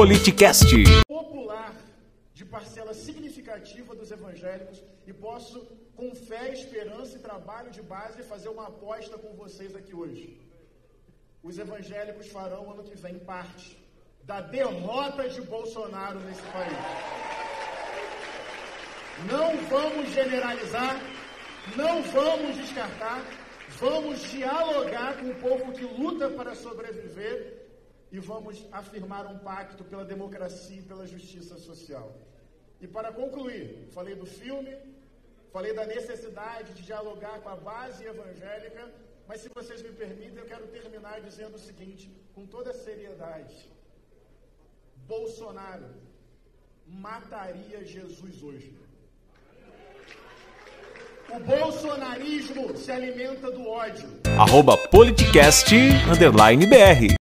Politicast. popular de parcela significativa dos evangélicos e posso, com fé, esperança e trabalho de base, fazer uma aposta com vocês aqui hoje. Os evangélicos farão ano que vem parte da derrota de Bolsonaro nesse país. Não vamos generalizar, não vamos descartar, vamos dialogar com o povo que luta para sobreviver e vamos afirmar um pacto pela democracia e pela justiça social. E para concluir, falei do filme, falei da necessidade de dialogar com a base evangélica, mas se vocês me permitem, eu quero terminar dizendo o seguinte, com toda seriedade. Bolsonaro mataria Jesus hoje. O bolsonarismo se alimenta do ódio. Arroba Politicast, underline BR.